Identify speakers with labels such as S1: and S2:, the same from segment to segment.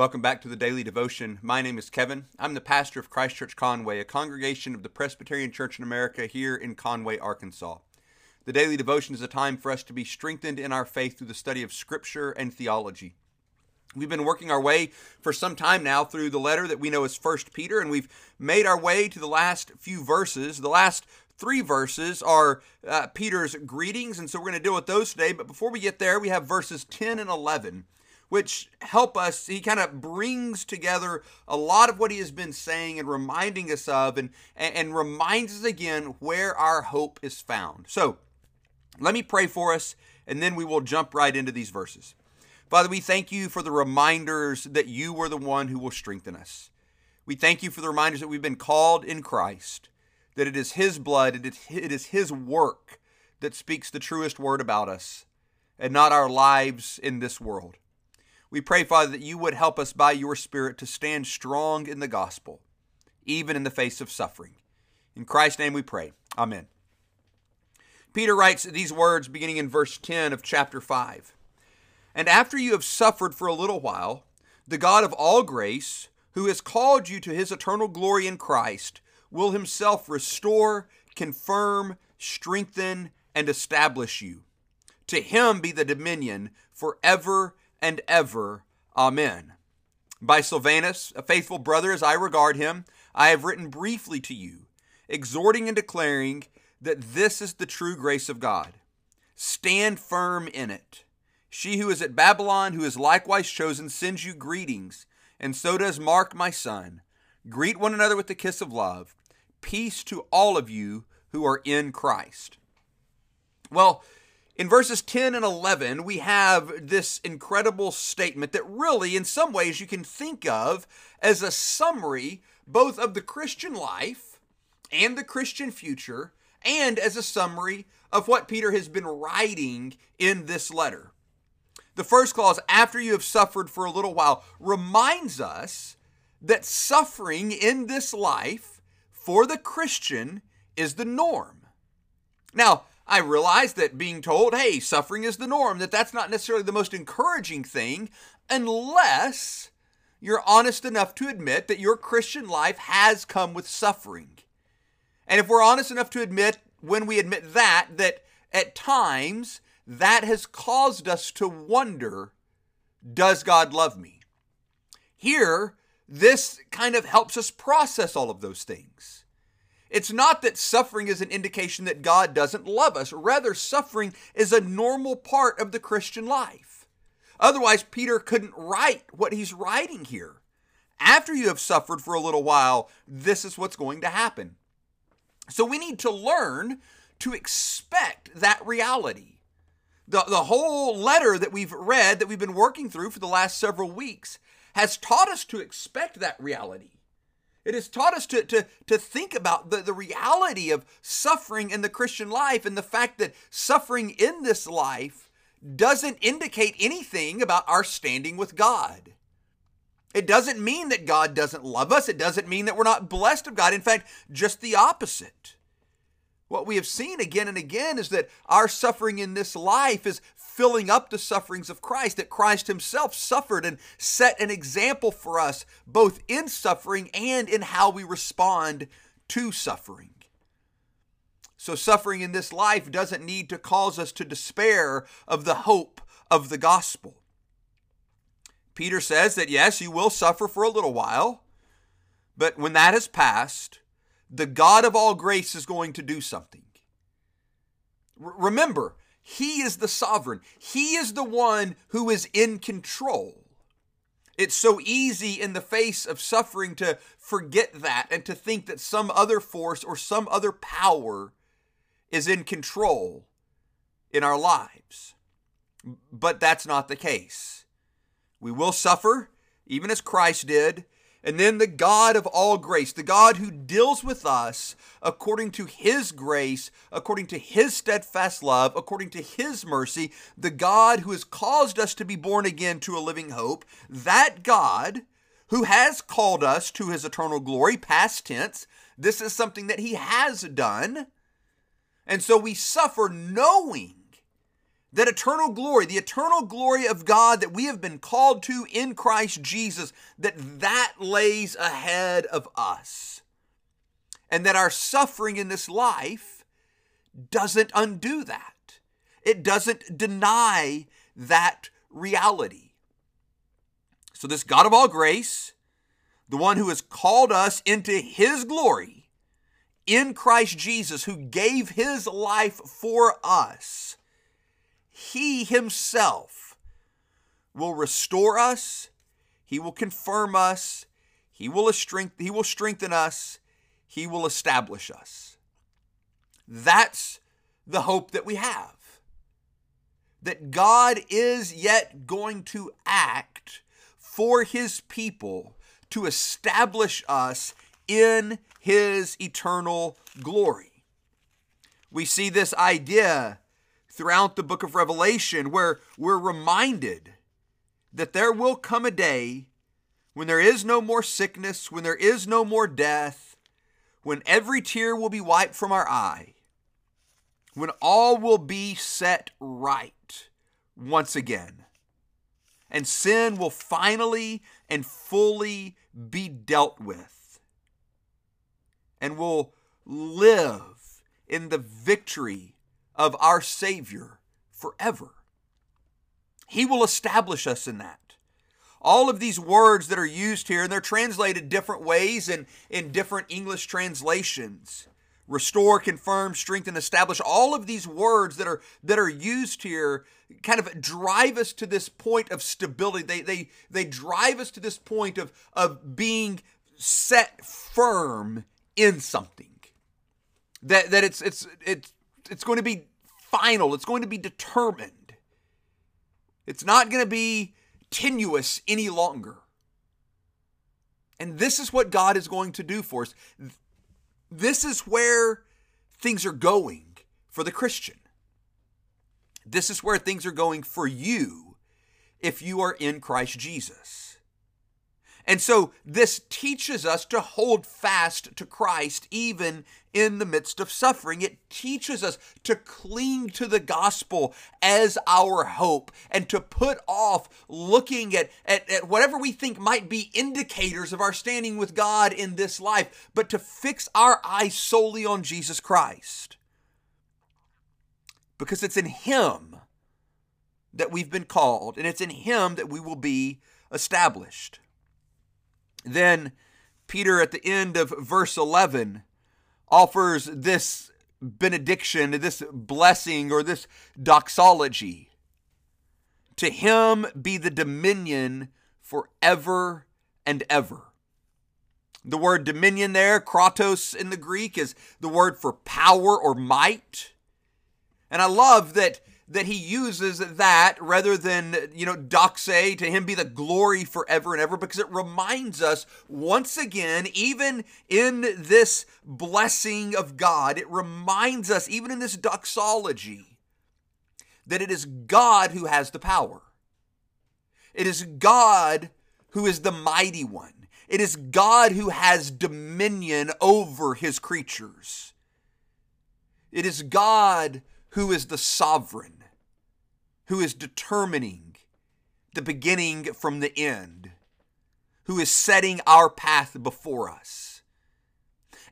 S1: Welcome back to the Daily Devotion. My name is Kevin. I'm the pastor of Christ Church Conway, a congregation of the Presbyterian Church in America here in Conway, Arkansas. The Daily Devotion is a time for us to be strengthened in our faith through the study of Scripture and theology. We've been working our way for some time now through the letter that we know as First Peter, and we've made our way to the last few verses. The last three verses are uh, Peter's greetings, and so we're going to deal with those today. But before we get there, we have verses 10 and 11 which help us. He kind of brings together a lot of what he has been saying and reminding us of, and, and, reminds us again where our hope is found. So let me pray for us, and then we will jump right into these verses. Father, we thank you for the reminders that you were the one who will strengthen us. We thank you for the reminders that we've been called in Christ, that it is His blood, it is His work that speaks the truest word about us, and not our lives in this world. We pray, Father, that you would help us by your Spirit to stand strong in the gospel, even in the face of suffering. In Christ's name we pray. Amen. Peter writes these words beginning in verse 10 of chapter 5. And after you have suffered for a little while, the God of all grace, who has called you to his eternal glory in Christ, will himself restore, confirm, strengthen, and establish you. To him be the dominion forever and ever. Amen. By Silvanus, a faithful brother as I regard him, I have written briefly to you, exhorting and declaring that this is the true grace of God. Stand firm in it. She who is at Babylon, who is likewise chosen, sends you greetings, and so does Mark, my son. Greet one another with the kiss of love. Peace to all of you who are in Christ. Well, in verses 10 and 11, we have this incredible statement that really, in some ways, you can think of as a summary both of the Christian life and the Christian future, and as a summary of what Peter has been writing in this letter. The first clause, after you have suffered for a little while, reminds us that suffering in this life for the Christian is the norm. Now, I realize that being told, hey, suffering is the norm, that that's not necessarily the most encouraging thing unless you're honest enough to admit that your Christian life has come with suffering. And if we're honest enough to admit, when we admit that, that at times that has caused us to wonder, does God love me? Here, this kind of helps us process all of those things. It's not that suffering is an indication that God doesn't love us. Rather, suffering is a normal part of the Christian life. Otherwise, Peter couldn't write what he's writing here. After you have suffered for a little while, this is what's going to happen. So we need to learn to expect that reality. The, the whole letter that we've read, that we've been working through for the last several weeks, has taught us to expect that reality. It has taught us to, to, to think about the, the reality of suffering in the Christian life and the fact that suffering in this life doesn't indicate anything about our standing with God. It doesn't mean that God doesn't love us. It doesn't mean that we're not blessed of God. In fact, just the opposite. What we have seen again and again is that our suffering in this life is filling up the sufferings of Christ, that Christ himself suffered and set an example for us, both in suffering and in how we respond to suffering. So, suffering in this life doesn't need to cause us to despair of the hope of the gospel. Peter says that yes, you will suffer for a little while, but when that has passed, the God of all grace is going to do something. R- remember, He is the sovereign, He is the one who is in control. It's so easy in the face of suffering to forget that and to think that some other force or some other power is in control in our lives. But that's not the case. We will suffer, even as Christ did, and then the God of all grace, the God who deals with us according to his grace, according to his steadfast love, according to his mercy, the God who has caused us to be born again to a living hope, that God who has called us to his eternal glory, past tense, this is something that he has done. And so we suffer knowing that eternal glory, the eternal glory of God that we have been called to in Christ Jesus, that that lays ahead of us. And that our suffering in this life doesn't undo that. It doesn't deny that reality. So, this God of all grace, the one who has called us into his glory in Christ Jesus, who gave his life for us, he himself will restore us, he will confirm us, he will strengthen, he will strengthen us, he will establish us. That's the hope that we have. That God is yet going to act for his people to establish us in his eternal glory. We see this idea throughout the book of Revelation where we're reminded that there will come a day when there is no more sickness, when there is no more death, when every tear will be wiped from our eye, when all will be set right once again, and sin will finally and fully be dealt with, and will live in the victory of our Savior forever. He will establish us in that. All of these words that are used here, and they're translated different ways and in different English translations restore, confirm, strengthen, establish. All of these words that are that are used here kind of drive us to this point of stability. They they they drive us to this point of of being set firm in something. That that it's it's it's it's going to be final, it's going to be determined. It's not going to be tenuous any longer. And this is what God is going to do for us. This is where things are going for the Christian. This is where things are going for you if you are in Christ Jesus. And so this teaches us to hold fast to Christ even in the midst of suffering. It teaches us to cling to the gospel as our hope and to put off looking at, at, at, whatever we think might be indicators of our standing with God in this life, but to fix our eyes solely on Jesus Christ. Because it's in Him that we've been called, and it's in Him that we will be established. Then Peter, at the end of verse 11, offers this benediction, this blessing, or this doxology. To him be the dominion forever and ever. The word dominion there, kratos in the Greek, is the word for power or might. And I love that that he uses that rather than, you know, doxa, to him be the glory forever and ever, because it reminds us once again, even in this blessing of God, it reminds us, even in this doxology, that it is God who has the power. It is God who is the mighty one. It is God who has dominion over his creatures. It is God who is the sovereign who is determining the beginning from the end, who is setting our path before us.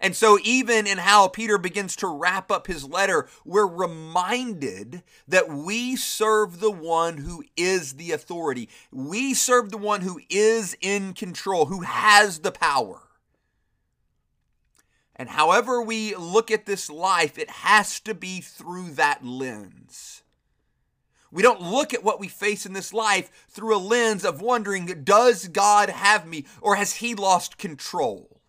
S1: And so, even in how Peter begins to wrap up his letter, we're reminded that we serve the one who is the authority. We serve the one who is in control, who has the power. And however we look at this life, it has to be through that lens. We don't look at what we face in this life through a lens of wondering, does God have me or has He lost control?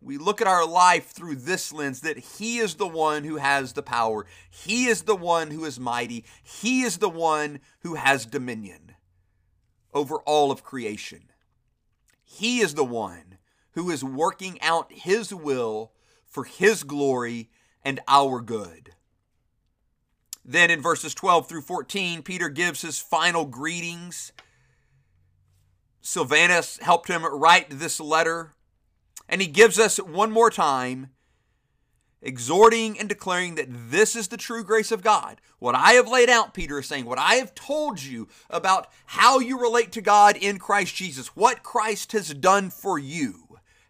S1: We look at our life through this lens that He is the one who has the power. He is the one who is mighty. He is the one who has dominion over all of creation. He is the one who is working out His will for His glory and our good. Then in verses 12 through 14, Peter gives his final greetings. Silvanus helped him write this letter. And he gives us one more time exhorting and declaring that this is the true grace of God. What I have laid out, Peter is saying, what I have told you about how you relate to God in Christ Jesus, what Christ has done for you,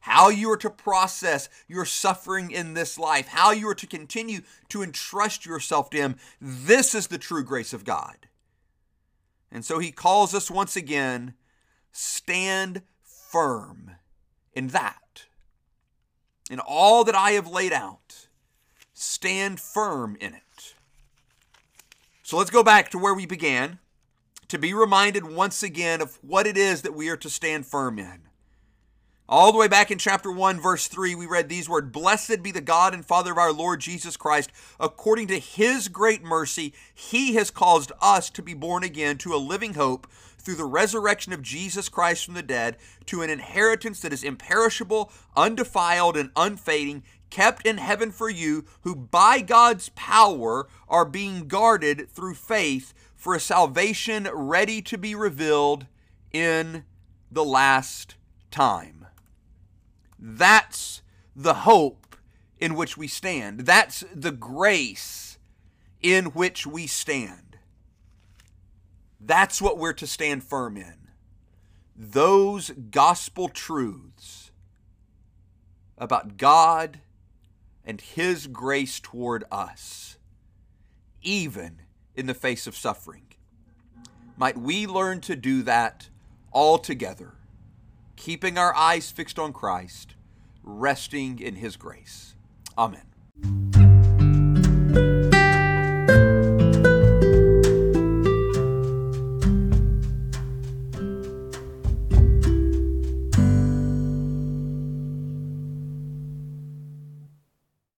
S1: how you are to process your suffering in this life, how you are to continue to entrust yourself to Him. This is the true grace of God. And so He calls us once again stand firm in that. In all that I have laid out, stand firm in it. So let's go back to where we began to be reminded once again of what it is that we are to stand firm in. All the way back in chapter 1, verse 3, we read these words Blessed be the God and Father of our Lord Jesus Christ. According to his great mercy, he has caused us to be born again to a living hope through the resurrection of Jesus Christ from the dead to an inheritance that is imperishable, undefiled, and unfading, kept in heaven for you, who by God's power are being guarded through faith for a salvation ready to be revealed in the last time. That's the hope in which we stand. That's the grace in which we stand. That's what we're to stand firm in. Those gospel truths about God and His grace toward us, even in the face of suffering. Might we learn to do that all together keeping our eyes fixed on Christ, resting in His grace. Amen.